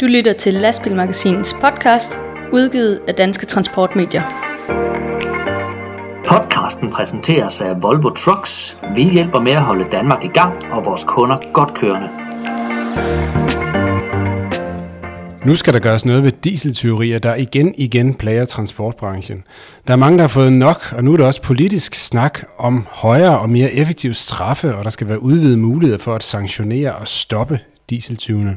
Du lytter til Lastbilmagasinets podcast, udgivet af Danske Transportmedier. Podcasten præsenteres af Volvo Trucks. Vi hjælper med at holde Danmark i gang og vores kunder godt kørende. Nu skal der gøres noget ved dieseltyverier, der igen igen plager transportbranchen. Der er mange, der har fået nok, og nu er der også politisk snak om højere og mere effektive straffe, og der skal være udvidede muligheder for at sanktionere og stoppe dieseltyvene.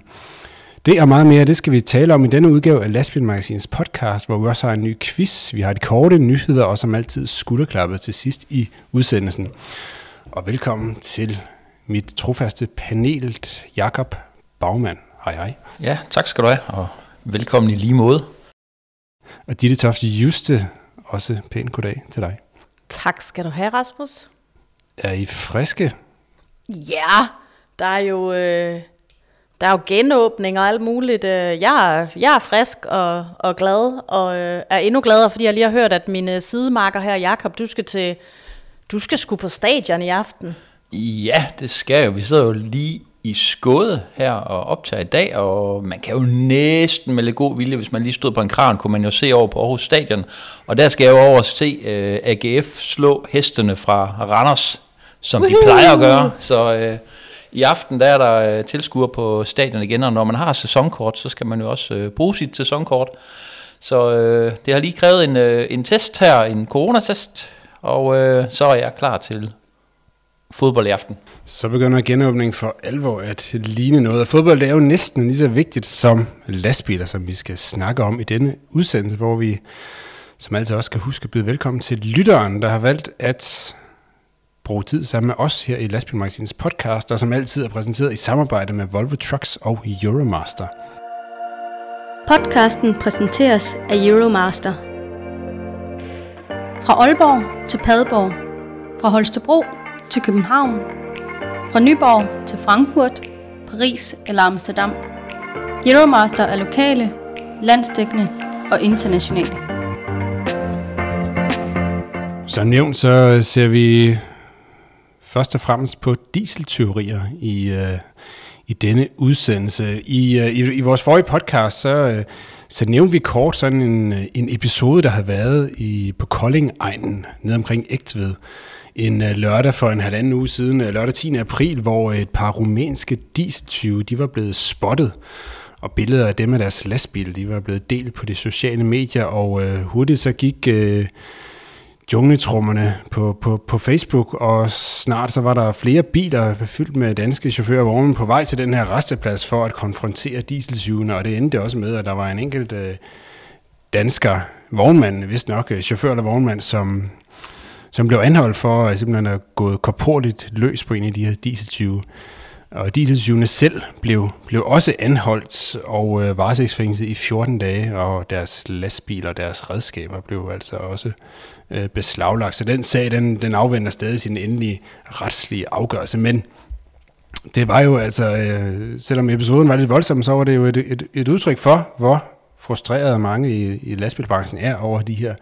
Det og meget mere, det skal vi tale om i denne udgave af Lastbilmagasins podcast, hvor vi også har en ny quiz. Vi har de korte nyheder, og som altid skulderklappet til sidst i udsendelsen. Og velkommen til mit trofaste panel, Jakob Bagmand. Hej hej. Ja, tak skal du have, og velkommen i lige måde. Og Ditte Tofte Juste, også pæn goddag til dig. Tak skal du have, Rasmus. Er I friske? Ja, der er jo, øh, der er jo genåbning og alt muligt. Øh, jeg, er, jeg er frisk og, og glad, og øh, er endnu gladere, fordi jeg lige har hørt, at mine sidemarker her, Jakob, du skal til, du skal sgu på stadion i aften. Ja, det skal jo. Vi sidder jo lige i skåde her og optager i dag, og man kan jo næsten med lidt god vilje, hvis man lige stod på en kran, kunne man jo se over på Aarhus Stadion, og der skal jeg jo over se uh, AGF slå hestene fra Randers, som Woohoo! de plejer at gøre, så uh, i aften der er der uh, tilskuer på stadion igen, og når man har sæsonkort, så skal man jo også uh, bruge sit sæsonkort, så uh, det har lige krævet en, uh, en test her, en coronatest, og uh, så er jeg klar til fodbold i aften. Så begynder genåbningen for alvor at ligne noget. Og fodbold er jo næsten lige så vigtigt som lastbiler, som vi skal snakke om i denne udsendelse, hvor vi som altid også skal huske at byde velkommen til lytteren, der har valgt at bruge tid sammen med os her i Lastbilmagasinets podcast, der som altid er præsenteret i samarbejde med Volvo Trucks og Euromaster. Podcasten præsenteres af Euromaster. Fra Aalborg til Padborg. Fra Holstebro til København, fra Nyborg til Frankfurt, Paris eller Amsterdam. Euromaster er lokale, landsdækkende og internationale. Som nævnt, så ser vi først og fremmest på dieseltyverier i, uh, i denne udsendelse. I, uh, i, i vores forrige podcast, så, uh, så nævnte vi kort sådan en, en episode, der havde været i, på Kolding-egnen, nede omkring Ægtved en øh, lørdag for en halvanden uge siden, øh, lørdag 10. april, hvor øh, et par rumænske dieseltyve, de var blevet spottet, og billeder af dem af deres lastbil, de var blevet delt på de sociale medier, og øh, hurtigt så gik øh, jungletrummerne på, på, på Facebook, og snart så var der flere biler fyldt med danske chauffører og vognmænd på vej til den her resteplads for at konfrontere dieseltyvene, og det endte også med, at der var en enkelt øh, dansker vognmand, vist nok chauffør eller vognmand, som som blev anholdt for øh, at simpelthen have gået korporligt løs på en af de her dieseltyve. Og dieseltyvene selv blev, blev også anholdt og øh, varetægtsfængslet i 14 dage, og deres lastbiler og deres redskaber blev altså også øh, beslaglagt. Så den sag, den, den afventer stadig sin endelige retslige afgørelse. Men det var jo altså, øh, selvom episoden var lidt voldsom, så var det jo et, et, et udtryk for, hvor frustrerede mange i, i lastbilbranchen er over de her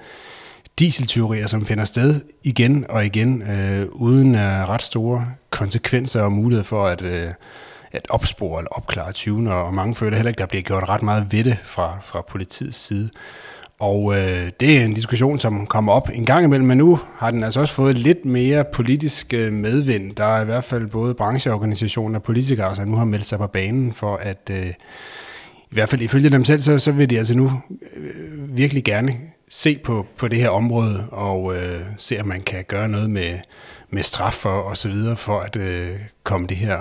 dieseltyverier, som finder sted igen og igen, øh, uden øh, ret store konsekvenser og mulighed for at, øh, at opspore eller opklare tyvene, og mange føler heller ikke, der bliver gjort ret meget ved det fra, fra politiets side. Og øh, det er en diskussion, som kommer op en gang imellem, men nu har den altså også fået lidt mere politisk øh, medvind. Der er i hvert fald både brancheorganisationer og politikere, som nu har meldt sig på banen for at, øh, i hvert fald ifølge dem selv, så, så vil de altså nu øh, virkelig gerne se på, på det her område og øh, se, om man kan gøre noget med, med straf og, og så videre for at øh, komme det her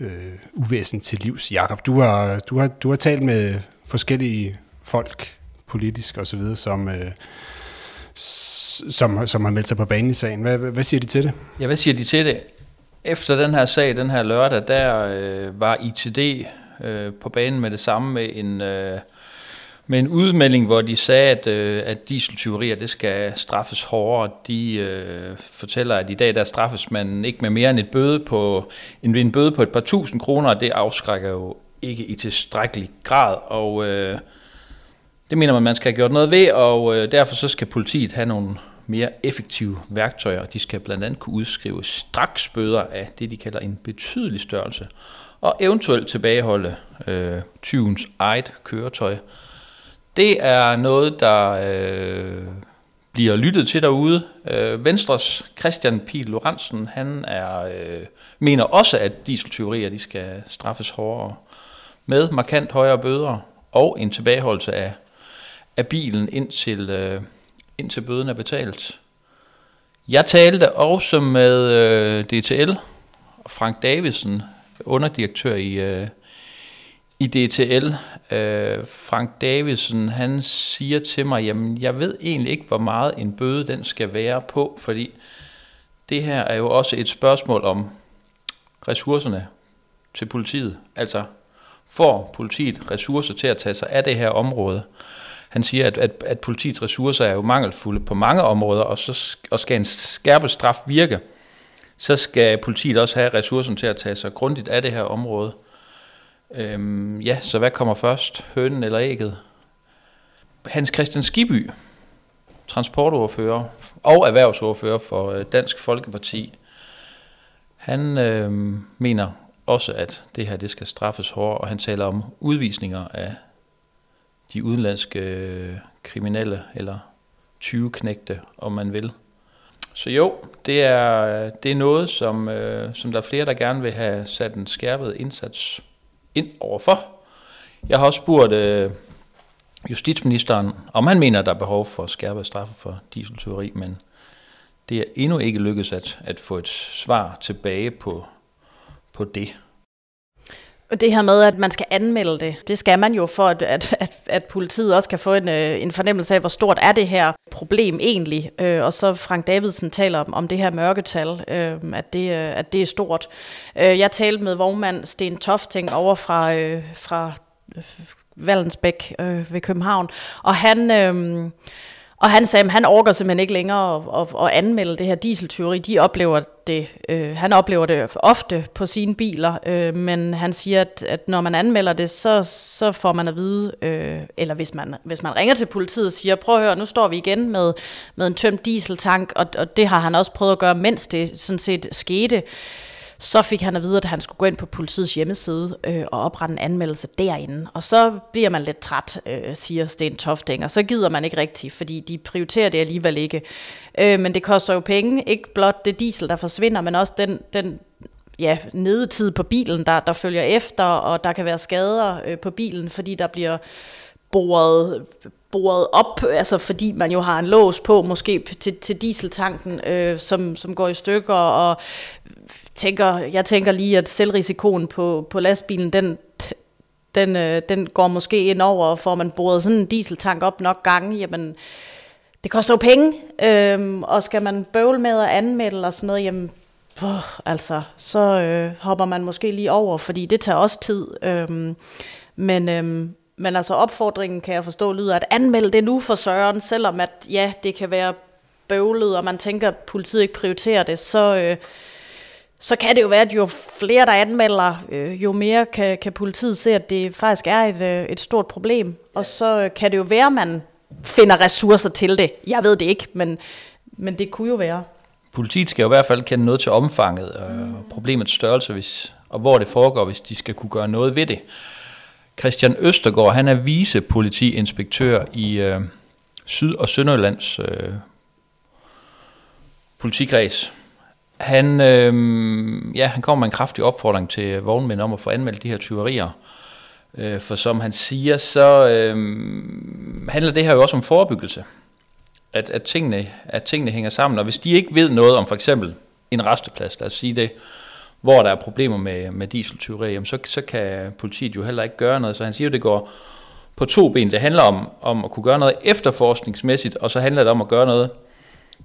øh, uvæsen til livs. Jakob, du har, du, har, du har talt med forskellige folk, politisk og så videre, som, øh, som, som har meldt sig på banen i sagen. Hvad, hvad siger de til det? Ja, hvad siger de til det? Efter den her sag, den her lørdag, der øh, var ITD øh, på banen med det samme med en... Øh, med en udmelding, hvor de sagde, at, øh, at dieseltyverier det skal straffes hårdere. De øh, fortæller, at i dag der straffes man ikke med mere end et bøde på, en, en bøde på et par tusind kroner, og det afskrækker jo ikke i tilstrækkelig grad. Og øh, det mener man, man skal have gjort noget ved, og øh, derfor så skal politiet have nogle mere effektive værktøjer. De skal blandt andet kunne udskrive straks bøder af det, de kalder en betydelig størrelse, og eventuelt tilbageholde øh, tyvens eget køretøj. Det er noget, der øh, bliver lyttet til derude. Øh, Venstres Christian Pihl Lorentzen, han er, øh, mener også, at dieseltyverier de skal straffes hårdere med markant højere bøder og en tilbageholdelse af, af bilen indtil, øh, indtil bøden er betalt. Jeg talte også med øh, DTL Frank Davidsen, underdirektør i, øh, i DTL. Øh, Frank Davidsen, han siger til mig, jamen jeg ved egentlig ikke, hvor meget en bøde den skal være på, fordi det her er jo også et spørgsmål om ressourcerne til politiet. Altså, får politiet ressourcer til at tage sig af det her område? Han siger, at, at, at politiets ressourcer er jo mangelfulde på mange områder, og, så, og skal en skærpet straf virke, så skal politiet også have ressourcerne til at tage sig grundigt af det her område. Øhm, ja, så hvad kommer først? Hønen eller ægget? Hans Christian Skiby, transportordfører og erhvervsordfører for øh, Dansk Folkeparti, han øh, mener også, at det her det skal straffes hårdere, og han taler om udvisninger af de udenlandske øh, kriminelle eller 20 knægte, om man vil. Så jo, det er, øh, det er noget, som, øh, som der er flere, der gerne vil have sat en skærpet indsats ind overfor. Jeg har også spurgt øh, justitsministeren, om han mener, at der er behov for skærpet straffe for dieseltyveri, men det er endnu ikke lykkedes at, at få et svar tilbage på, på det. Og det her med, at man skal anmelde det, det skal man jo for, at, at, at, at politiet også kan få en, øh, en fornemmelse af, hvor stort er det her problem egentlig. Øh, og så Frank Davidsen taler om, om det her mørketal, øh, at, det, øh, at det er stort. Øh, jeg talte med vognmand Sten Tofting over fra, øh, fra øh, Vallensbæk øh, ved København, og han... Øh, og han sagde, at han orker simpelthen ikke længere at, at, at anmelde det her dieseltyveri. De oplever det, øh, han oplever det ofte på sine biler, øh, men han siger, at, at når man anmelder det, så, så får man at vide, øh, eller hvis man, hvis man ringer til politiet og siger, prøv at høre, nu står vi igen med, med en tømt dieseltank, og, og det har han også prøvet at gøre, mens det sådan set skete, så fik han at vide, at han skulle gå ind på politiets hjemmeside øh, og oprette en anmeldelse derinde. Og så bliver man lidt træt, øh, siger Sten Tofting, og så gider man ikke rigtigt, fordi de prioriterer det alligevel ikke. Øh, men det koster jo penge, ikke blot det diesel, der forsvinder, men også den, den ja, nedetid på bilen, der, der følger efter, og der kan være skader øh, på bilen, fordi der bliver boret, boret op, altså fordi man jo har en lås på, måske til, til dieseltanken, øh, som, som går i stykker, og tænker, jeg tænker lige, at selvrisikoen på, på lastbilen, den, den, øh, den går måske ind over, og får man boret sådan en dieseltank op nok gange, jamen, det koster jo penge, øhm, og skal man bøvle med at anmelde og sådan noget, jamen, puh, altså, så øh, hopper man måske lige over, fordi det tager også tid. Øhm, men, øhm, men altså opfordringen, kan jeg forstå, lyder, at anmelde det nu for Søren, selvom at, ja, det kan være bøvlet, og man tænker, at politiet ikke prioriterer det, så, øh, så kan det jo være, at jo flere der anmelder, øh, jo mere kan, kan politiet se, at det faktisk er et, øh, et stort problem. Og så øh, kan det jo være, at man finder ressourcer til det. Jeg ved det ikke, men, men det kunne jo være. Politiet skal jo i hvert fald kende noget til omfanget og mm. problemets størrelse, hvis, og hvor det foregår, hvis de skal kunne gøre noget ved det. Christian Østergaard, han er vicepolitiinspektør i øh, Syd- og Sønderjyllands øh, politikreds. Han, øh, ja, han kommer med en kraftig opfordring til vognmænd om at få anmeldt de her tyverier. Øh, for som han siger, så øh, handler det her jo også om forebyggelse. At, at, tingene, at tingene hænger sammen. Og hvis de ikke ved noget om for eksempel en resteplads, lad os sige det, hvor der er problemer med, med dieseltyveri, så, så kan politiet jo heller ikke gøre noget. Så han siger jo, det går på to ben. Det handler om, om at kunne gøre noget efterforskningsmæssigt, og så handler det om at gøre noget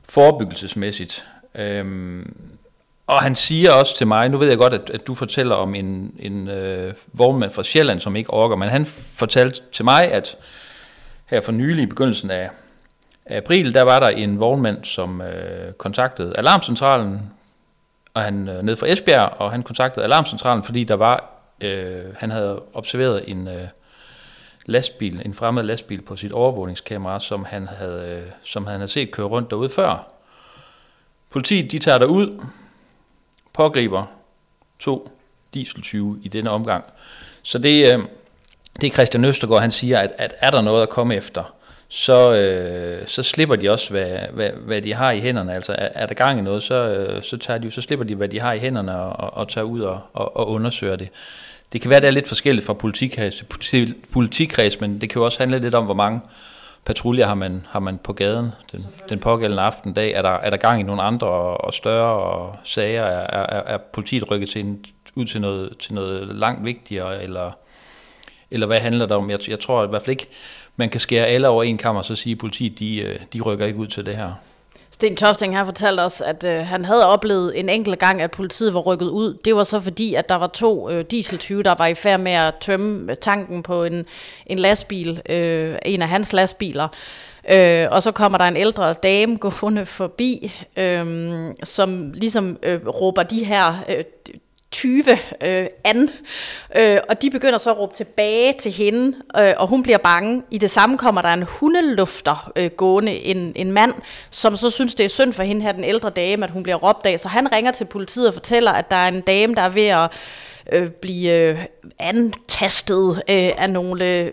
forebyggelsesmæssigt. Øhm, og han siger også til mig, nu ved jeg godt, at, at du fortæller om en, en øh, vognmand fra Sjælland, som ikke orker, men han fortalte til mig, at her for nylig i begyndelsen af, af april, der var der en vognmand, som øh, kontaktede alarmcentralen, og han øh, ned fra Esbjerg, og han kontaktede alarmcentralen, fordi der var, øh, han havde observeret en, øh, lastbil, en fremmed lastbil på sit overvågningskamera, som han havde, øh, som han havde set køre rundt derude før. Politiet de tager derud, pågriber to dieseltyve i denne omgang. Så det, øh, det er Christian Østergaard, han siger, at, at er der noget at komme efter, så, øh, så slipper de også, hvad, hvad, hvad de har i hænderne. Altså er, er der gang i noget, så, øh, så, tager de, så slipper de, hvad de har i hænderne og, og, og tager ud og, og, og undersøger det. Det kan være, det er lidt forskelligt fra politikreds til politikreds, men det kan jo også handle lidt om, hvor mange patruljer har man, har man på gaden den, den pågældende aften dag. Er der, er der gang i nogle andre og, og større og sager? Er, er, er politiet rykket til en, ud til noget, til noget langt vigtigere, eller, eller hvad handler det om? Jeg, jeg tror i hvert fald ikke, man kan skære alle over en kammer, så sige, at politiet de, øh, de rykker ikke ud til det her. Sten Tofting har fortalt os, at øh, han havde oplevet en enkelt gang, at politiet var rykket ud. Det var så fordi, at der var to øh, dieseltyve, der var i færd med at tømme øh, tanken på en, en lastbil, øh, en af hans lastbiler. Øh, og så kommer der en ældre dame gående forbi, øh, som ligesom øh, råber de her øh, 20 øh, an, øh, og de begynder så at råbe tilbage til hende, øh, og hun bliver bange. I det samme kommer der en hundelufter øh, gående, en, en mand, som så synes, det er synd for hende her, den ældre dame, at hun bliver råbt af, så han ringer til politiet og fortæller, at der er en dame, der er ved at øh, blive øh, antastet øh, af nogle øh,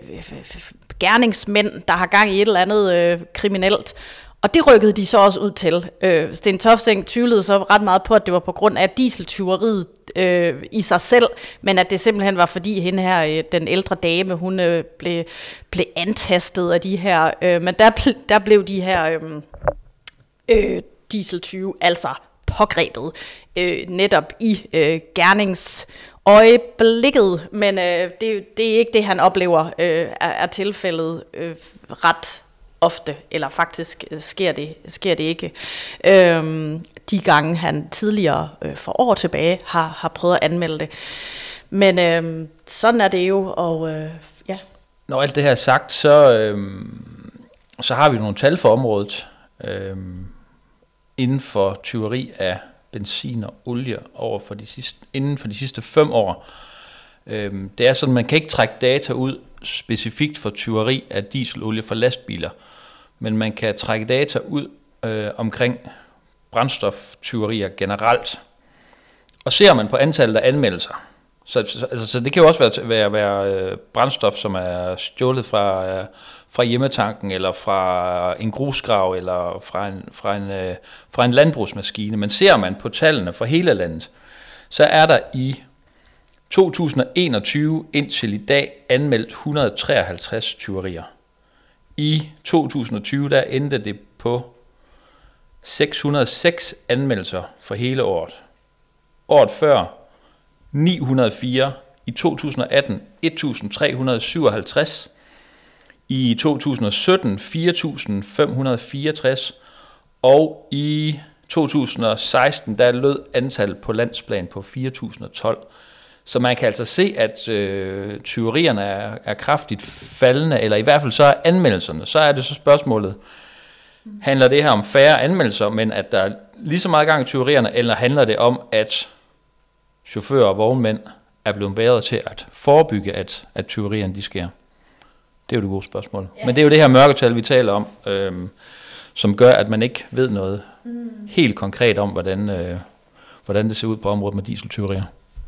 gerningsmænd, der har gang i et eller andet øh, kriminelt. Og det rykkede de så også ud til. Øh, Sten Tofting tvivlede så ret meget på, at det var på grund af dieseltyveriet øh, i sig selv, men at det simpelthen var fordi hende her, øh, den ældre dame, hun øh, blev, blev antastet af de her, øh, men der, der blev de her øh, øh, dieseltyve altså pågrebet øh, netop i øh, gernings øjeblikket, men øh, det, det er ikke det, han oplever øh, er, er tilfældet øh, ret ofte, eller faktisk øh, sker det, sker det ikke. Øhm, de gange han tidligere øh, for år tilbage har, har prøvet at anmelde det. Men øh, sådan er det jo, og øh, ja. Når alt det her er sagt, så, øh, så har vi nogle tal for området øh, inden for tyveri af benzin og olie over for de sidste, inden for de sidste fem år. Øh, det er sådan, man kan ikke trække data ud specifikt for tyveri af dieselolie fra lastbiler, men man kan trække data ud øh, omkring brændstoftyverier generelt. Og ser man på antallet af anmeldelser, så, så, altså, så det kan jo også være, være, være øh, brændstof, som er stjålet fra, øh, fra hjemmetanken, eller fra en grusgrav, eller fra en, fra, en, øh, fra en landbrugsmaskine. Men ser man på tallene for hele landet, så er der i 2021 indtil i dag anmeldt 153 tyverier. I 2020 der endte det på 606 anmeldelser for hele året. Året før 904, i 2018 1357, i 2017 4564 og i 2016 der lød antallet på landsplan på 4012. Så man kan altså se, at øh, tyverierne er, er kraftigt faldende, eller i hvert fald så er anmeldelserne. Så er det så spørgsmålet, handler det her om færre anmeldelser, men at der er lige så meget gang i tyverierne, eller handler det om, at chauffører og vognmænd er blevet bedre til at forebygge, at, at tyverierne de sker? Det er jo det gode spørgsmål. Ja. Men det er jo det her mørketal, vi taler om, øhm, som gør, at man ikke ved noget mm. helt konkret om, hvordan, øh, hvordan det ser ud på området med dieseltyverier.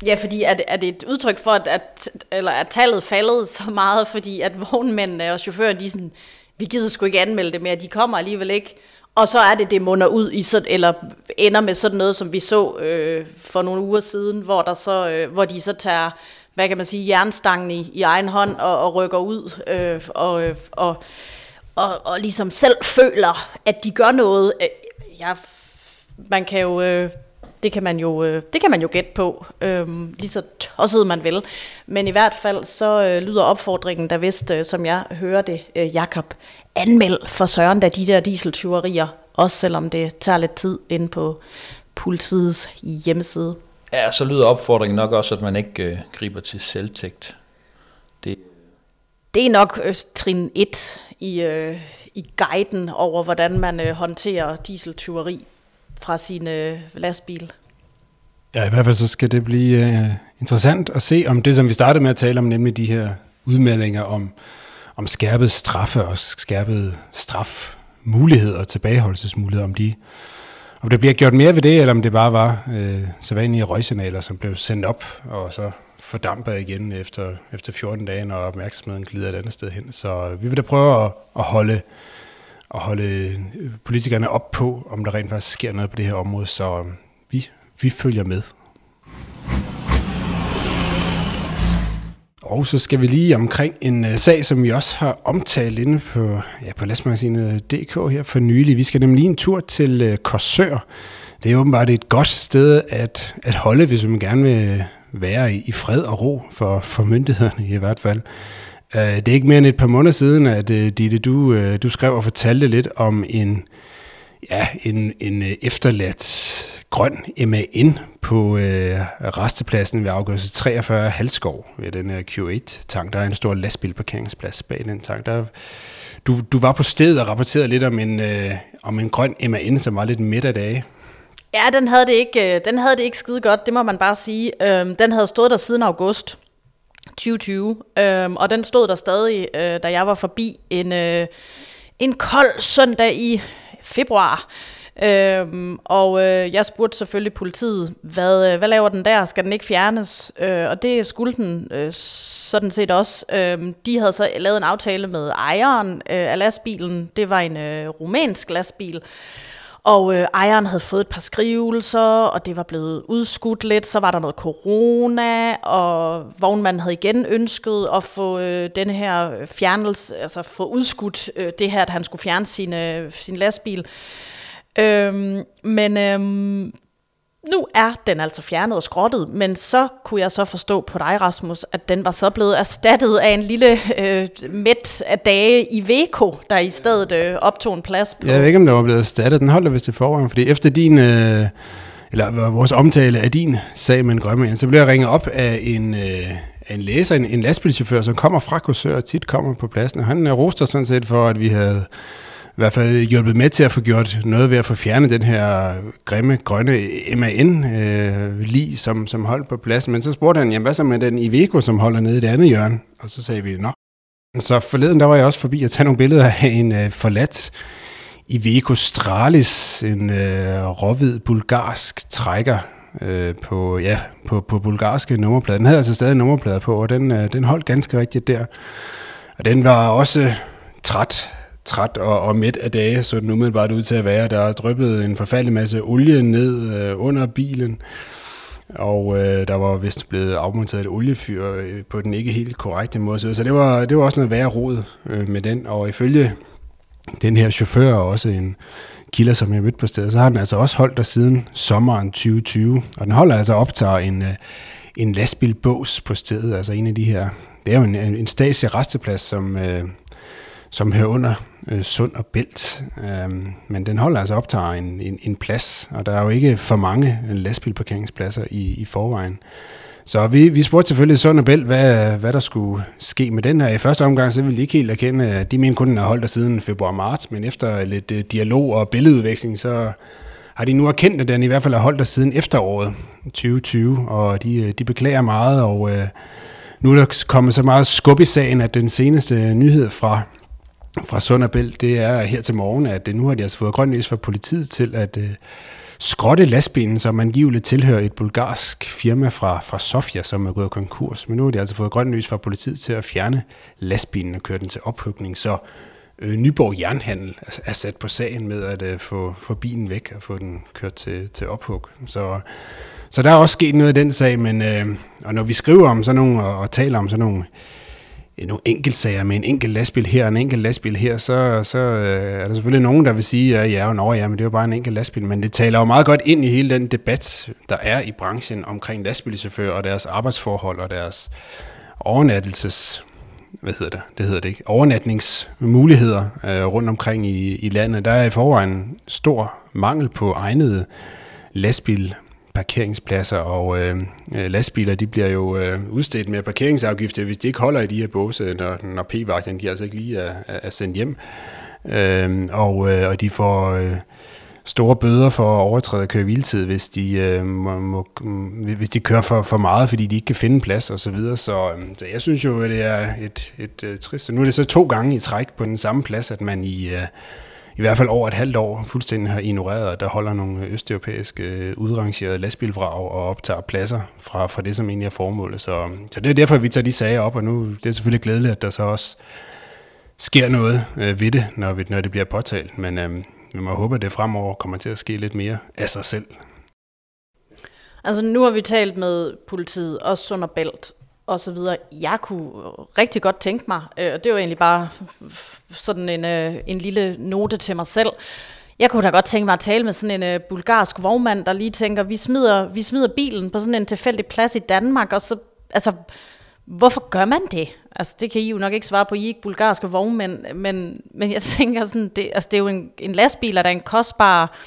Ja, fordi er det, er det et udtryk for, at, at, eller at tallet faldet så meget, fordi at vognmændene og chaufførerne, de sådan, vi gider sgu ikke anmelde det mere, de kommer alligevel ikke. Og så er det, det munder ud i, sådan, eller ender med sådan noget, som vi så øh, for nogle uger siden, hvor, der så, øh, hvor de så tager, hvad kan man sige, jernstangen i, i egen hånd og, og rykker ud øh, og, øh, og, og, og ligesom selv føler, at de gør noget. Øh, jeg, man kan jo... Øh, det kan man jo, øh, det kan man jo gætte på, øh, lige så tosset man vil. Men i hvert fald så øh, lyder opfordringen der vist, øh, som jeg hører det, øh, Jakob, anmeld for søren da de der dieseltyverier, også selvom det tager lidt tid ind på politiets hjemmeside. Ja, så lyder opfordringen nok også, at man ikke øh, griber til selvtægt. Det, det er nok øh, trin 1 i, øh, i guiden over, hvordan man øh, håndterer dieseltyveri fra sin øh, lastbil. Ja, i hvert fald så skal det blive øh, interessant at se om det, som vi startede med at tale om, nemlig de her udmeldinger om, om skærpet straffe og skærpet strafmuligheder og tilbageholdelsesmuligheder, om de om det bliver gjort mere ved det, eller om det bare var øh, sædvanlige røgsignaler, som blev sendt op, og så fordamper igen efter, efter 14 dage, når opmærksomheden glider et andet sted hen. Så øh, vi vil da prøve at, at holde at holde øh, politikerne op på, om der rent faktisk sker noget på det her område, så øh, vi, vi følger med. Og så skal vi lige omkring en uh, sag, som vi også har omtalt inde på, ja, på lastmagasinet.dk her for nylig. Vi skal nemlig lige en tur til uh, Korsør. Det er åbenbart et godt sted at, at holde, hvis man gerne vil være i, i fred og ro for, for myndighederne i hvert fald. Øh, det er ikke mere end et par måneder siden, at øh, Ditte, du, øh, du skrev og fortalte lidt om en, ja, en, en efterladt grøn MAN på øh, restepladsen ved afgørelse 43 Halskov ved den her Q8-tank. Der er en stor lastbilparkeringsplads bag den tank. Der, du, du var på stedet og rapporterede lidt om en, øh, om en grøn MAN, som var lidt midt af dage. Ja, den havde, det ikke, den havde det ikke skide godt, det må man bare sige. Øhm, den havde stået der siden august 2020, øhm, og den stod der stadig, øh, da jeg var forbi en, øh, en kold søndag i februar. Øhm, og øh, jeg spurgte selvfølgelig politiet, hvad, øh, hvad laver den der? Skal den ikke fjernes? Øh, og det skulle den øh, sådan set også. Øh, de havde så lavet en aftale med ejeren øh, af lastbilen. Det var en øh, rumænsk lastbil. Og øh, ejeren havde fået et par skrivelser, og det var blevet udskudt lidt. Så var der noget corona, og vognmanden havde igen ønsket at få øh, den her øh, fjernelse, altså få udskudt øh, det her, at han skulle fjerne sin, øh, sin lastbil. Øhm, men øhm, nu er den altså fjernet og skrottet, men så kunne jeg så forstå på dig, Rasmus, at den var så blevet erstattet af en lille øh, mæt af dage i Veko, der i stedet øh, optog en plads på. Jeg ved ikke, om den var blevet erstattet. Den holder vist i forvejen, fordi efter din... Øh eller øh, vores omtale af din sag med en grønmand, så blev jeg ringet op af en, øh, af en læser, en, en lastbilchauffør, som kommer fra Korsør og tit kommer på pladsen. Og han øh, roster sådan set for, at vi havde i hvert fald hjulpet med til at få gjort noget ved at få fjernet den her grimme, grønne MAN-lig, øh, som, som holdt på pladsen. Men så spurgte han, jamen hvad så med den Iveco, som holder nede i det andet hjørne? Og så sagde vi, nå. Så forleden, der var jeg også forbi at tage nogle billeder af en øh, forladt Iveco Stralis, en øh, råhvid bulgarsk trækker, øh, på, ja, på, på bulgarske nummerplader. Den havde altså stadig nummerplader på, og den, øh, den holdt ganske rigtigt der. Og den var også træt træt og, og midt af dage, så den umiddelbart ud til at være. Der er dryppet en forfærdelig masse olie ned øh, under bilen, og øh, der var vist blevet afmonteret et oliefyr øh, på den ikke helt korrekte måde. Så det var, det var også noget værre rod øh, med den, og ifølge den her chauffør og også en kilder, som jeg mødte på stedet, så har den altså også holdt der siden sommeren 2020, og den holder altså optager en, øh, en lastbilbås på stedet, altså en af de her, det er jo en, en statslig resteplads, som, øh, som hører under øh, Sund og Bælt. Øhm, men den holder altså optager en, en, en plads, og der er jo ikke for mange øh, lastbilparkeringspladser i, i forvejen. Så vi, vi spurgte selvfølgelig Sund og Bælt, hvad, hvad der skulle ske med den her. I første omgang så ville de ikke helt erkende, at de mente kun, den har holdt der siden februar-marts, men efter lidt øh, dialog og billedudveksling, så har de nu erkendt, at den i hvert fald har holdt der siden efteråret 2020, og de, øh, de beklager meget, og øh, nu er der kommet så meget skub i sagen, at den seneste nyhed fra fra Sunderbælt, det er her til morgen, at øh, nu har de altså fået grønt lys fra politiet til at øh, skrotte lastbilen, som angiveligt tilhører et bulgarsk firma fra, fra Sofia, som er gået konkurs. Men nu har de altså fået grønt lys fra politiet til at fjerne lastbilen og køre den til ophugning. Så øh, Nyborg Jernhandel er, er sat på sagen med at øh, få, få bilen væk og få den kørt til, til ophug. Så, så der er også sket noget i den sag, men øh, og når vi skriver om sådan nogle og, og taler om sådan nogle nogle enkeltsager med en enkelt lastbil her og en enkelt lastbil her, så, så øh, er der selvfølgelig nogen, der vil sige, at ja, og ja, men det er jo bare en enkelt lastbil. Men det taler jo meget godt ind i hele den debat, der er i branchen omkring lastbilchauffører og deres arbejdsforhold og deres overnattelses hvad hedder det, det hedder det ikke, overnatningsmuligheder øh, rundt omkring i, i landet. Der er i forvejen stor mangel på egnede lastbil parkeringspladser, og øh, øh, lastbiler de bliver jo øh, udstedt med parkeringsafgifter, hvis de ikke holder i de her båse, når, når p-vagten de altså ikke lige er, er sendt hjem. Øh, og, øh, og de får øh, store bøder for at overtræde køre hviletid, hvis de, øh, må, må, mm, hvis de kører for, for meget, fordi de ikke kan finde plads og så videre. Så, øh, så jeg synes jo, at det er et, et, et trist. Nu er det så to gange i træk på den samme plads, at man i... Øh, i hvert fald over et halvt år fuldstændig har ignoreret, at der holder nogle østeuropæiske øh, udrangerede lastbilvrag og optager pladser fra, fra det, som egentlig er formålet. Så, så det er derfor, vi tager de sager op, og nu det er selvfølgelig glædeligt, at der så også sker noget øh, ved det, når, vi, når det bliver påtalt. Men øh, vi må håbe, at det fremover kommer til at ske lidt mere af sig selv. Altså nu har vi talt med politiet, også Sund Bælt, og så videre. Jeg kunne rigtig godt tænke mig, øh, og det var egentlig bare sådan en, øh, en lille note til mig selv, jeg kunne da godt tænke mig at tale med sådan en øh, bulgarsk vognmand, der lige tænker, vi smider, vi smider bilen på sådan en tilfældig plads i Danmark, og så, altså, hvorfor gør man det? Altså, det kan I jo nok ikke svare på, I er ikke bulgarske vognmænd, men, men jeg tænker sådan, det, altså, det er jo en, en lastbil, der er en kostbar,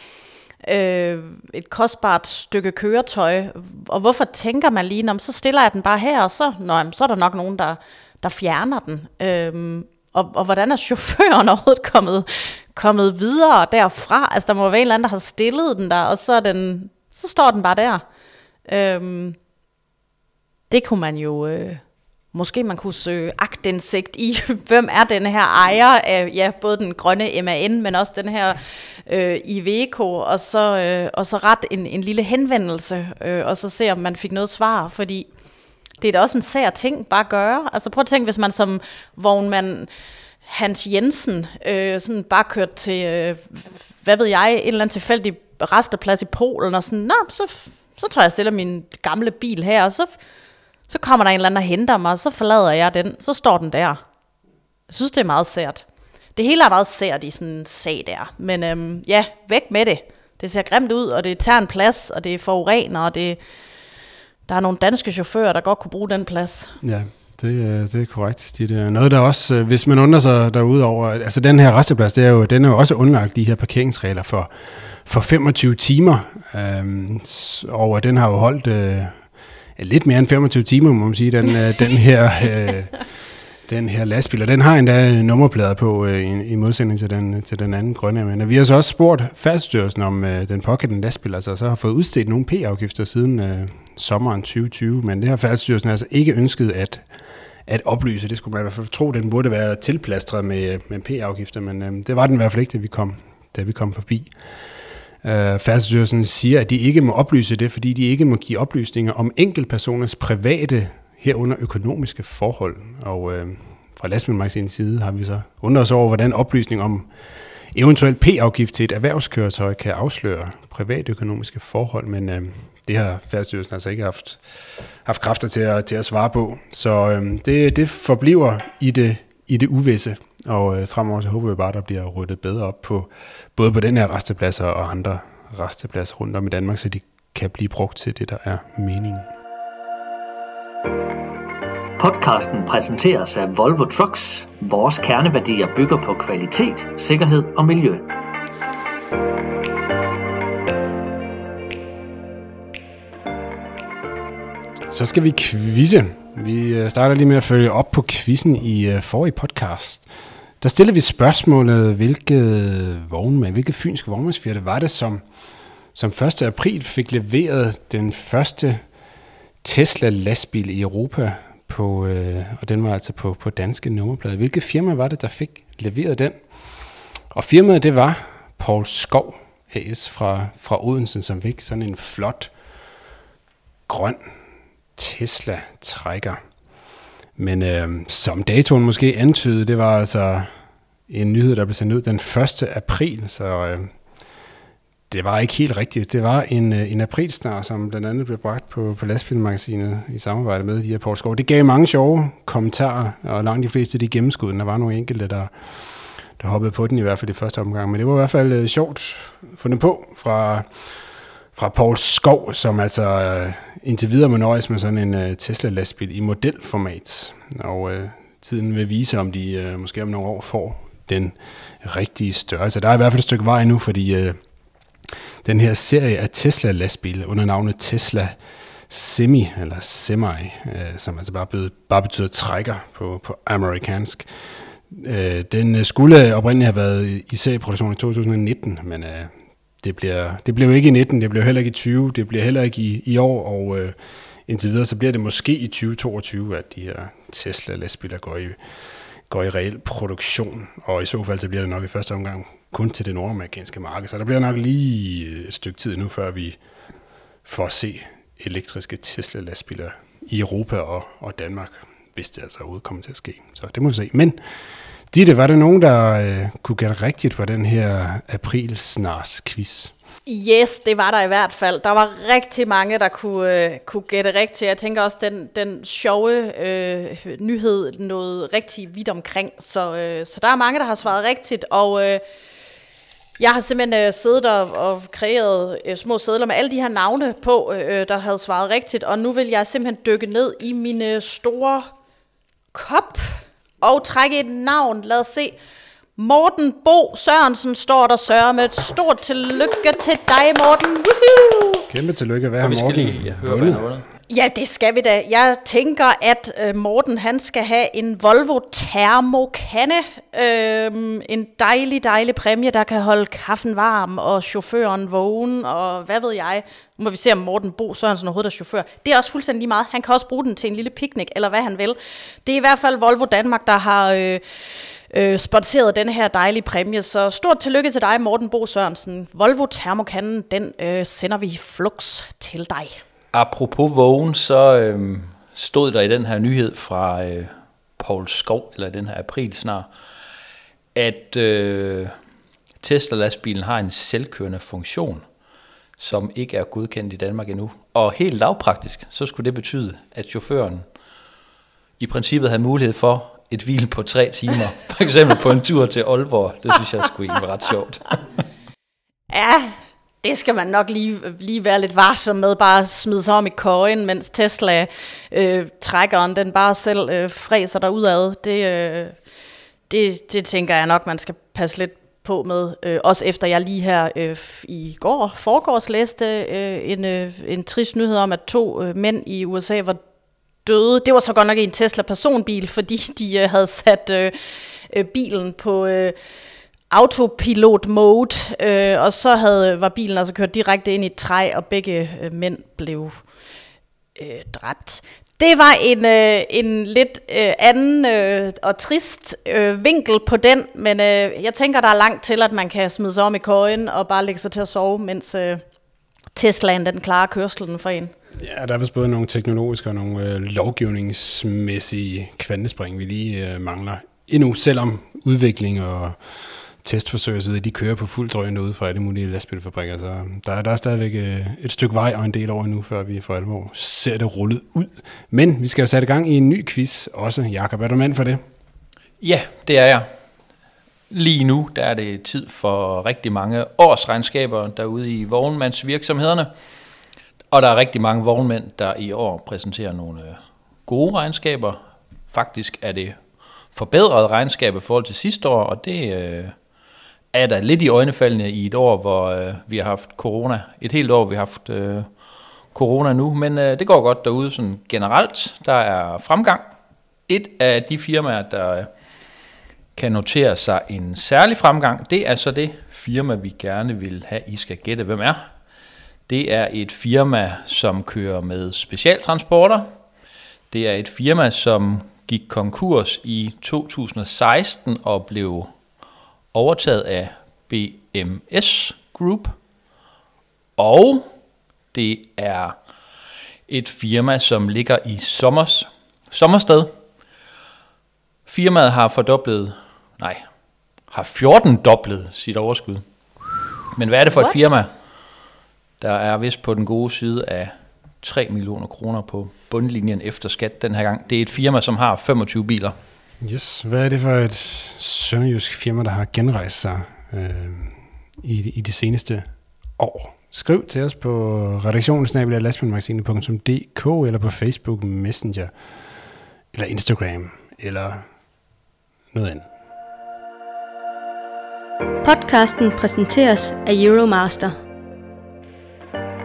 øh, et kostbart stykke køretøj, og hvorfor tænker man lige, så stiller jeg den bare her, og så, nå, så er der nok nogen, der, der fjerner den. Øh, og, og hvordan er chaufføren overhovedet kommet, kommet videre derfra? Altså, der må være en eller anden, der har stillet den der, og så, er den, så står den bare der. Øhm, det kunne man jo... Øh, måske man kunne søge agtindsigt i, hvem er den her ejer af ja, både den grønne MAN, men også den her øh, Iveco, og så, øh, og så ret en, en lille henvendelse, øh, og så se, om man fik noget svar, fordi det er da også en sær ting bare at gøre. Altså prøv at tænke, hvis man som vognmand Hans Jensen øh, sådan bare kørt til, øh, hvad ved jeg, en eller anden tilfældig resteplads i Polen, og sådan, nå, så, så tager jeg, stille min gamle bil her, og så, så kommer der en eller anden og henter mig, og så forlader jeg den, så står den der. Jeg synes, det er meget sært. Det hele er meget sært i sådan en sag der, men øhm, ja, væk med det. Det ser grimt ud, og det tager en plads, og det er forurener, og det, der er nogle danske chauffører, der godt kunne bruge den plads. Ja, det, øh, det er korrekt. Det er noget, der også, øh, hvis man undrer sig derude over, altså den her resteplads, det er jo, den er jo også underlagt de her parkeringsregler for, for 25 timer, øhm, og den har jo holdt øh, lidt mere end 25 timer, må man sige, den, øh, den her... Øh, den her lastbil, og den har endda nummerplader på øh, i, i modsætning til den, til den anden grønne. Men øh, vi har så også spurgt Færdsstyrelsen om øh, den pågældende lastbil, altså så har fået udstedt nogle P-afgifter siden øh, sommeren 2020, men det har Færdsstyrelsen altså ikke ønsket at, at oplyse. Det skulle man i hvert fald tro, den burde være tilplastret med, øh, med P-afgifter, men øh, det var den i hvert fald ikke, da vi kom, da vi kom forbi. Øh, Færdselsstyrelsen siger, at de ikke må oplyse det, fordi de ikke må give oplysninger om enkeltpersoners private herunder økonomiske forhold. Og øh, fra lastbilmagasinets side har vi så undret os over, hvordan oplysning om eventuel P-afgift til et erhvervskøretøj kan afsløre privatøkonomiske forhold, men øh, det har Færdsstyrelsen altså ikke haft, haft kræfter til at, til at svare på. Så øh, det, det forbliver i det, i det uvisse, og øh, fremover så håber vi bare, at der bliver ryddet bedre op på både på den her resteplads og andre restepladser rundt om i Danmark, så de kan blive brugt til det, der er meningen. Podcasten præsenteres af Volvo Trucks. Vores kerneværdier bygger på kvalitet, sikkerhed og miljø. Så skal vi quizze. Vi øh, starter lige med at følge op på quizzen i øh, forrige podcast. Der stillede vi spørgsmålet, hvilket vognmand, hvilket fynske vognmandsfirte var det, som, som 1. april fik leveret den første Tesla lastbil i Europa, på, øh, og den var altså på, på danske nummerplader. Hvilket firma var det, der fik leveret den? Og firmaet, det var Paul Skov AS fra, fra Odensen, som fik sådan en flot grøn Tesla-trækker. Men øh, som datoen måske antydede, det var altså en nyhed, der blev sendt ud den 1. april, så øh, det var ikke helt rigtigt. Det var en, øh, en aprilsnar, som blandt andet blev bragt på, på lastbilmagasinet i samarbejde med de her Poul Skov. Det gav mange sjove kommentarer, og langt de fleste de gennemskud. Der var nogle enkelte, der, der hoppede på den i hvert fald i første omgang. Men det var i hvert fald øh, sjovt fundet på fra, fra Paul Skov, som altså øh, indtil videre må nøjes med sådan en øh, Tesla-lastbil i modelformat. Og øh, tiden vil vise, om de øh, måske om nogle år får den rigtige størrelse. Der er i hvert fald et stykke vej nu, fordi øh, den her serie af Tesla-lastbiler under navnet Tesla Semi, eller Semi, øh, som altså bare, betyder, bare betyder trækker på, på amerikansk. Øh, den øh, skulle oprindeligt have været i serieproduktion i 2019, men øh, det bliver, det bliver jo ikke i 19, det bliver heller ikke i 20, det bliver heller ikke i, i år, og øh, indtil videre, så bliver det måske i 2022, at de her Tesla-lastbiler går i, går i reel produktion, og i så fald, så bliver det nok i første omgang kun til det nordamerikanske marked, så der bliver nok lige øh, et stykke tid nu, før vi får at se elektriske Tesla-lastbiler i Europa og, og Danmark, hvis det altså overhovedet kommer til at ske. Så det må vi se. Men Ditte, var der nogen, der øh, kunne gætte rigtigt på den her april snars quiz? Yes, det var der i hvert fald. Der var rigtig mange, der kunne, øh, kunne gætte rigtigt. Jeg tænker også, den, den sjove øh, nyhed nåede rigtig vidt omkring. Så, øh, så der er mange, der har svaret rigtigt. Og øh, jeg har simpelthen øh, siddet og, og kreeret øh, små sædler med alle de her navne på, øh, der havde svaret rigtigt. Og nu vil jeg simpelthen dykke ned i mine øh, store kop og trække et navn. Lad os se. Morten Bo Sørensen står der, Søren, med et stort tillykke til dig, Morten. Woohoo! Kæmpe tillykke. Hvad har Og vi skal Morten lige ja, høre, hvad han har vundet. Ja, det skal vi da. Jeg tænker, at øh, Morten han skal have en Volvo Thermokanne. Øhm, en dejlig, dejlig præmie, der kan holde kaffen varm og chaufføren vågen og hvad ved jeg. Nu må vi se, om Morten Bo Sørensen overhovedet er chauffør. Det er også fuldstændig lige meget. Han kan også bruge den til en lille picnic, eller hvad han vil. Det er i hvert fald Volvo Danmark, der har... Øh, øh, sponsoreret den her dejlige præmie. Så stort tillykke til dig, Morten Bo Sørensen. Volvo Thermokannen, den øh, sender vi flux til dig. Apropos vågen, så øh, stod der i den her nyhed fra øh, Paul Skov, eller den her april snart, at øh, Tesla-lastbilen har en selvkørende funktion, som ikke er godkendt i Danmark endnu. Og helt lavpraktisk, så skulle det betyde, at chaufføren i princippet havde mulighed for et hvil på tre timer, for eksempel på en tur til Aalborg. Det synes jeg skulle egentlig var ret sjovt. Ja, det skal man nok lige, lige være lidt varsom med, bare at smide sig om i køjen, mens Tesla øh, trækkeren, den bare selv øh, fræser der udad. Det, øh, det, det tænker jeg nok, man skal passe lidt på med. Øh, også efter jeg lige her øh, i går, forgårs læste øh, en, øh, en trist nyhed om, at to øh, mænd i USA var døde. Det var så godt nok i en Tesla personbil, fordi de øh, havde sat øh, øh, bilen på... Øh, autopilot mode, øh, og så havde, var bilen altså kørt direkte ind i et træ, og begge øh, mænd blev øh, dræbt. Det var en, øh, en lidt øh, anden øh, og trist øh, vinkel på den, men øh, jeg tænker, der er langt til, at man kan smide sig om i køjen og bare lægge sig til at sove, mens øh, Teslaen den klarer kørselen for en. Ja, der er vist både nogle teknologiske og nogle øh, lovgivningsmæssige kvantespring, vi lige øh, mangler endnu, selvom udvikling og testforsøg og så videre, de kører på fuld drøn ude fra alle mulige lastbilfabrikker, så der, er- der er stadigvæk øh, et stykke vej og en del over nu, før vi for alvor ser det rullet ud. Men vi skal jo sætte gang i en ny quiz også. Jakob, er du mand for det? Ja, det er jeg. Lige nu der er det tid for rigtig mange årsregnskaber derude i vognmandsvirksomhederne. Og der er rigtig mange vognmænd, der i år præsenterer nogle øh, gode regnskaber. Faktisk er det forbedrede regnskaber i forhold til sidste år, og det øh, er der lidt i øjnefaldene i et år, hvor øh, vi har haft corona. Et helt år, vi har haft øh, corona nu, men øh, det går godt derude sådan generelt. Der er fremgang. Et af de firmaer, der øh, kan notere sig en særlig fremgang, det er så det firma, vi gerne vil have, I skal gætte, hvem er. Det er et firma, som kører med specialtransporter. Det er et firma, som gik konkurs i 2016 og blev overtaget af BMS Group. Og det er et firma, som ligger i Sommers, Sommersted. Firmaet har fordoblet, nej, har 14 doblet sit overskud. Men hvad er det for et What? firma? Der er vist på den gode side af 3 millioner kroner på bundlinjen efter skat den her gang. Det er et firma, som har 25 biler. Yes. Hvad er det for et sønderjysk firma, der har genrejst sig øh, i, i de seneste år? Skriv til os på redaktionsnabelag.lastmandmagasinet.dk eller på Facebook Messenger eller Instagram eller noget andet. Podcasten præsenteres af Euromaster.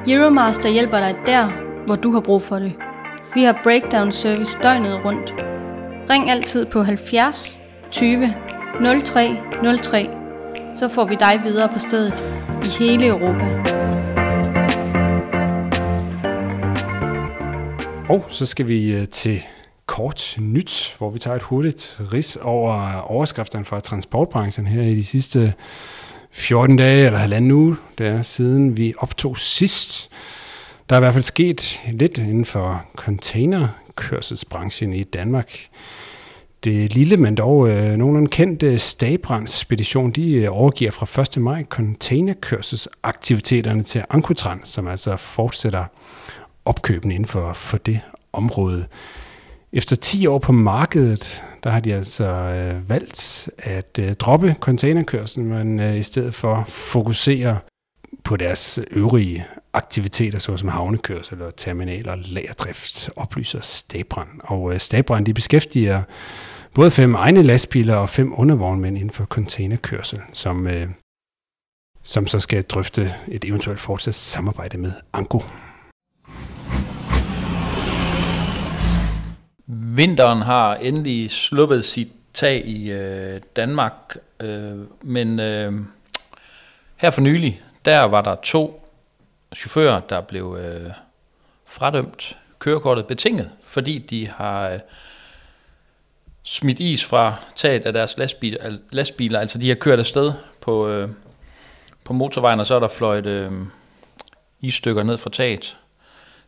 Euromaster hjælper dig der, hvor du har brug for det. Vi har breakdown service døgnet rundt. Ring altid på 70 20 03 03. så får vi dig videre på stedet i hele Europa. Og så skal vi øh, til kort nyt, hvor vi tager et hurtigt ris over øh, overskrifterne fra transportbranchen her i de sidste 14 dage eller halvanden uge, der er siden vi optog sidst. Der er i hvert fald sket lidt inden for container kørselsbranchen i Danmark. Det lille, men dog øh, nogenlunde kendte Stabrand Spedition, de øh, overgiver fra 1. maj containerkørselsaktiviteterne til Ankotran, som altså fortsætter opkøben inden for, for det område. Efter 10 år på markedet, der har de altså øh, valgt at øh, droppe containerkørselen, men øh, i stedet for fokusere på deres øvrige aktiviteter, såsom havnekørsel og terminaler og lagerdrift, oplyser Stabrand. Og øh, Stabrand de beskæftiger både fem egne lastbiler og fem undervognmænd inden for containerkørsel, som, øh, som så skal drøfte et eventuelt fortsat samarbejde med Anko. Vinteren har endelig sluppet sit tag i øh, Danmark, øh, men øh, her for nylig, der var der to chauffører, der blev øh, fradømt kørekortet betinget, fordi de har øh, smidt is fra taget af deres lastbiler, lastbiler, altså de har kørt afsted på, øh, på motorvejen, og så er der fløjt øh, isstykker ned fra taget.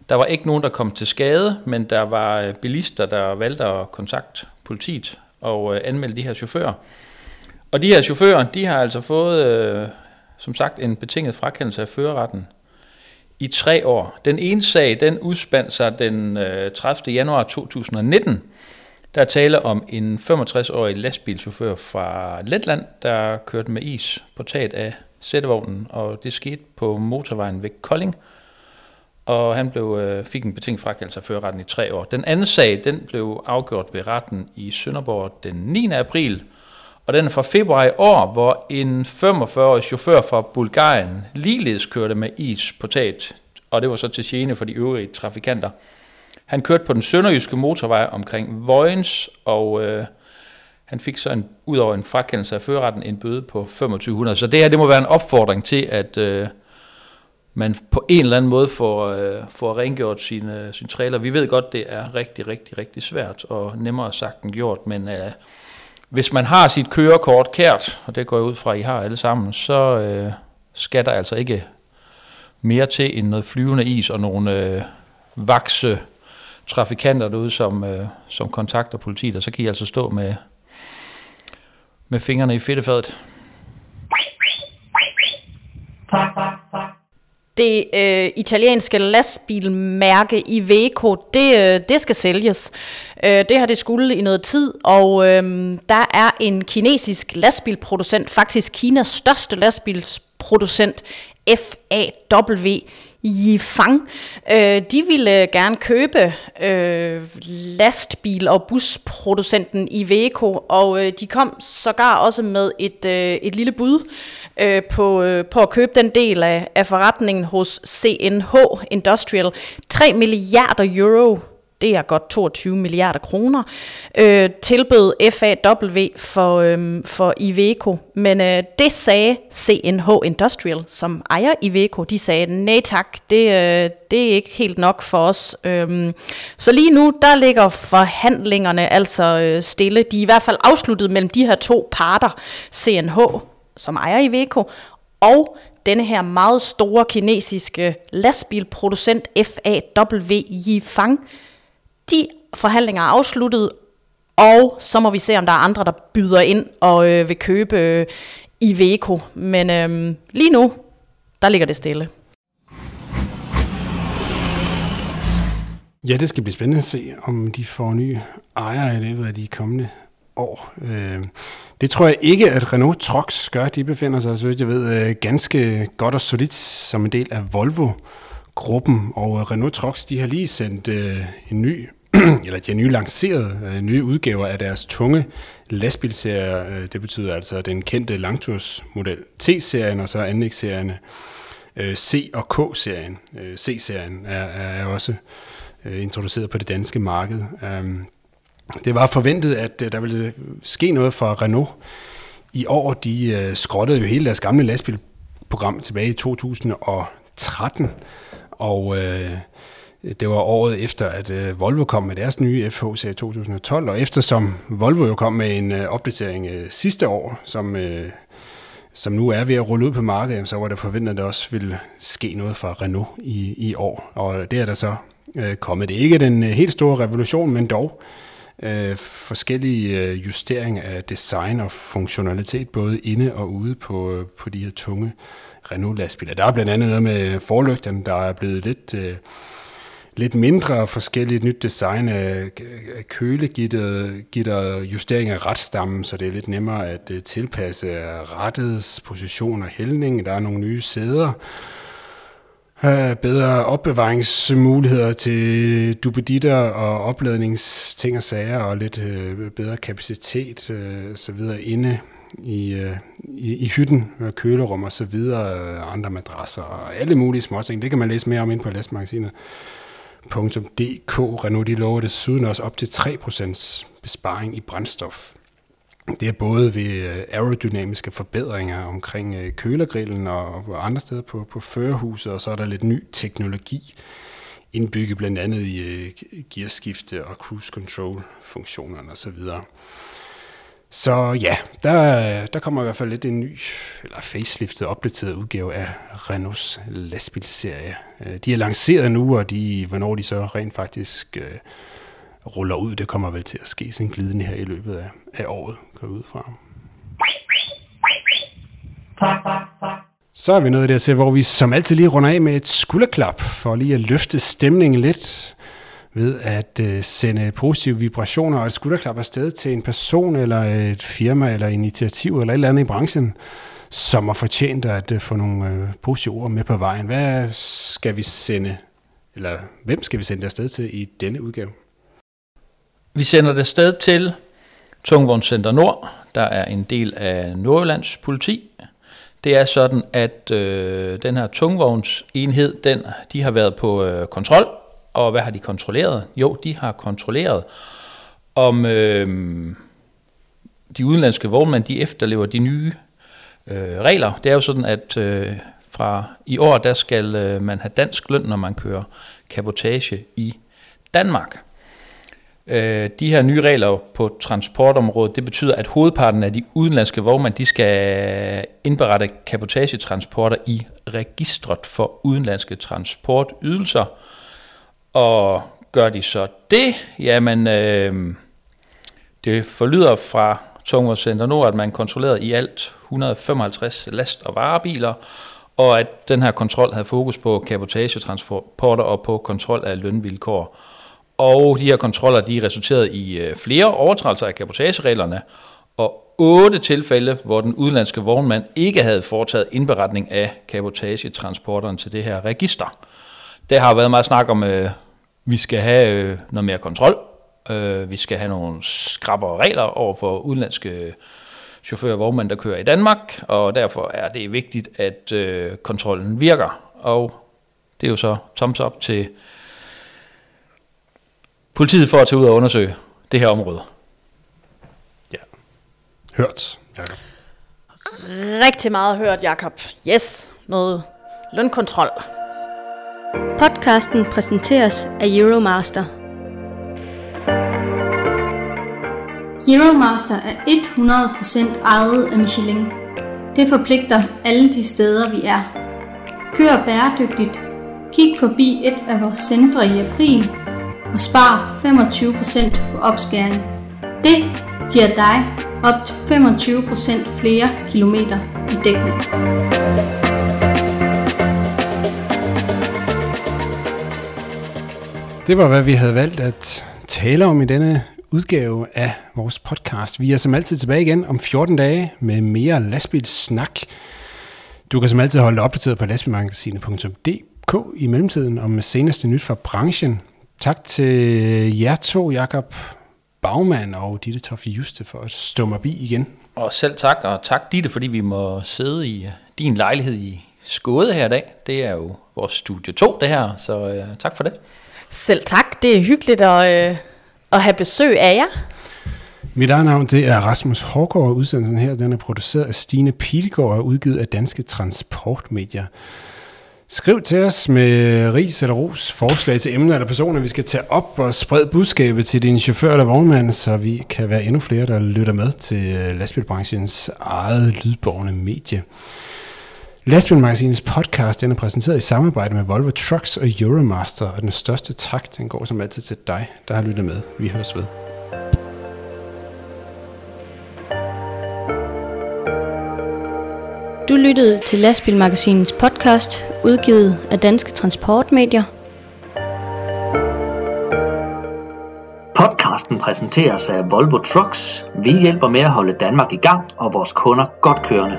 Der var ikke nogen, der kom til skade, men der var øh, bilister, der valgte at kontakte politiet og øh, anmelde de her chauffører. Og de her chauffører, de har altså fået, øh, som sagt, en betinget frakendelse af førerretten i tre år. Den ene sag, den udspandt sig den øh, 30. januar 2019. Der er tale om en 65-årig lastbilchauffør fra Letland, der kørte med is på taget af sættevognen, og det skete på motorvejen ved Kolding og han blev, øh, fik en betinget frakendelse af førerretten i tre år. Den anden sag, den blev afgjort ved retten i Sønderborg den 9. april, og den er fra februar i år, hvor en 45-årig chauffør fra Bulgarien ligeledes kørte med is på taget, og det var så til gene for de øvrige trafikanter. Han kørte på den sønderjyske motorvej omkring Vojens, og øh, han fik så en, ud over en frakendelse af førretten en bøde på 2500. Så det her det må være en opfordring til, at øh, man på en eller anden måde får, øh, får rengjort sine, øh, sin trailer. Vi ved godt, det er rigtig, rigtig, rigtig svært og nemmere sagt end gjort, men øh, hvis man har sit kørekort kært, og det går jeg ud fra, at I har alle sammen, så øh, skal der altså ikke mere til end noget flyvende is og nogle øh, vakse trafikanter derude, som, øh, som kontakter politiet, og så kan I altså stå med, med fingrene i fedtefadet det øh, italienske lastbilmærke Iveco, det, øh, det skal sælges. Øh, det har det skulle i noget tid, og øh, der er en kinesisk lastbilproducent, faktisk Kinas største lastbilsproducent, FAW, Yifang. Øh, de ville øh, gerne købe øh, lastbil- og busproducenten Iveco, og øh, de kom sågar også med et, øh, et lille bud øh, på, øh, på at købe den del af, af forretningen hos CNH Industrial. 3 milliarder euro det er godt 22 milliarder kroner, øh, tilbød FAW for, øh, for Iveco. Men øh, det sagde CNH Industrial, som ejer Iveco, de sagde, nej tak, det, øh, det er ikke helt nok for os. Øh, så lige nu, der ligger forhandlingerne altså øh, stille. De er i hvert fald afsluttet mellem de her to parter, CNH, som ejer Iveco, og denne her meget store kinesiske lastbilproducent FAW Yifang, de forhandlinger er afsluttet, og så må vi se, om der er andre, der byder ind og øh, vil købe øh, Iveco. Men øh, lige nu, der ligger det stille. Ja, det skal blive spændende at se, om de får nye ejere i løbet af de kommende år. Øh, det tror jeg ikke, at Renault Trucks gør. De befinder sig, så jeg ved, øh, ganske godt og solidt som en del af Volvo-gruppen. Og øh, Renault Trucks, de har lige sendt en ny eller de har nye lanceret øh, nye udgaver af deres tunge lastbilserie. Øh, det betyder altså den kendte langtursmodel T-serien og så anlægsserierne øh, C og K-serien. Øh, C-serien er, er også øh, introduceret på det danske marked. Um, det var forventet, at øh, der ville ske noget for Renault i år, de øh, skrottede jo hele deres gamle lastbilprogram tilbage i 2013, og øh, det var året efter, at øh, Volvo kom med deres nye FH-serie 2012, og eftersom Volvo jo kom med en øh, opdatering øh, sidste år, som, øh, som nu er ved at rulle ud på markedet, så var det forventet, at der også ville ske noget fra Renault i, i år, og det er der så øh, kommet. Det er ikke den øh, helt store revolution, men dog øh, forskellige øh, justeringer af design og funktionalitet, både inde og ude på, øh, på de her tunge Renault-lastbiler. Der er blandt andet noget med forlygterne, der er blevet lidt... Øh, lidt mindre forskelligt nyt design af kølegitter, justering af retstammen, så det er lidt nemmere at øh, tilpasse rettets position og hældning. Der er nogle nye sæder, øh, bedre opbevaringsmuligheder til duppeditter og opladningsting og sager, og lidt øh, bedre kapacitet så videre inde i, i, i hytten, kølerum og så videre, andre madrasser og alle mulige småting. Det kan man læse mere om ind på lastmagasinet. Renault.dk. Renault de lover desuden også op til 3% besparing i brændstof. Det er både ved øh, aerodynamiske forbedringer omkring øh, kølergrillen og andre steder på, på førerhuset, og så er der lidt ny teknologi indbygget blandt andet i øh, gearskifte og cruise control funktionerne osv. Så ja, der, der kommer i hvert fald lidt en ny, eller faceliftet, opdateret udgave af Renaults lastbilserie. Øh, de er lanceret nu, og de, hvornår de så rent faktisk øh, ruller ud, det kommer vel til at ske sådan glidende her i løbet af, af året, går ud fra. Så er vi nået der til, hvor vi som altid lige runder af med et skulderklap, for lige at løfte stemningen lidt ved at øh, sende positive vibrationer og et skulderklap afsted til en person eller et firma eller initiativ eller et eller andet i branchen, som har fortjent at øh, få nogle øh, positive ord med på vejen. Hvad skal vi sende, eller hvem skal vi sende det afsted til i denne udgave? Vi sender det afsted til Tungvognscenter Nord, der er en del af Nordjyllands politi. Det er sådan, at øh, den her tungvognsenhed, den, de har været på øh, kontrol og hvad har de kontrolleret? Jo, de har kontrolleret, om øh, de udenlandske vognmænd de efterlever de nye øh, regler. Det er jo sådan, at øh, fra i år, der skal øh, man have dansk løn, når man kører kabotage i Danmark. Øh, de her nye regler på transportområdet, det betyder, at hovedparten af de udenlandske vognmænd, de skal indberette kabotagetransporter i registret for udenlandske transportydelser. Og gør de så det, jamen øh, det forlyder fra Tungvognscenter Nord, at man kontrollerede i alt 155 last- og varebiler, og at den her kontrol havde fokus på kapotagetransporter og på kontrol af lønvilkår. Og de her kontroller de resulterede i øh, flere overtrædelser af kapotagereglerne, og otte tilfælde, hvor den udenlandske vognmand ikke havde foretaget indberetning af kapotagetransporteren til det her register. Der har været meget snak om øh, vi skal have øh, noget mere kontrol. Øh, vi skal have nogle skrappere regler over for udenlandske chauffører og vognmænd, der kører i Danmark, og derfor er det vigtigt, at øh, kontrollen virker. Og det er jo så thumbs up til politiet for at tage ud og undersøge det her område. Ja. Hørt, Jacob. Rigtig meget hørt, Jakob. Yes, noget lønkontrol. Podcasten præsenteres af Euromaster. Euromaster er 100% ejet af Michelin. Det forpligter alle de steder, vi er. Kør bæredygtigt. Kig forbi et af vores centre i april og spar 25% på opskæring. Det giver dig op til 25% flere kilometer i dækning. Det var, hvad vi havde valgt at tale om i denne udgave af vores podcast. Vi er som altid tilbage igen om 14 dage med mere lastbilsnak. Du kan som altid holde dig opdateret på lastbilmagasinet.dk i mellemtiden om seneste nyt fra branchen. Tak til jer to, Jakob Bagman og Ditte Toffe Juste for at stå mig bi igen. Og selv tak, og tak Ditte, fordi vi må sidde i din lejlighed i Skåde her i dag. Det er jo vores studie 2, det her, så øh, tak for det. Selv tak. Det er hyggeligt at, øh, at have besøg af jer. Mit eget navn det er Rasmus Hårgaard, og udsendelsen her den er produceret af Stine Pilgaard og udgivet af Danske Transportmedier. Skriv til os med ris eller ros, forslag til emner eller personer, vi skal tage op og sprede budskabet til din chauffør eller vognmand, så vi kan være endnu flere, der lytter med til øh, lastbilbranchens eget lydborgende medie. Lastbilmagasinets podcast den er præsenteret i samarbejde med Volvo Trucks og Euromaster, og den største tak den går som altid til dig, der har lyttet med. Vi høres ved. Du lyttede til Lastbilmagasinets podcast, udgivet af Danske Transportmedier. Podcasten præsenteres af Volvo Trucks. Vi hjælper med at holde Danmark i gang og vores kunder godt kørende.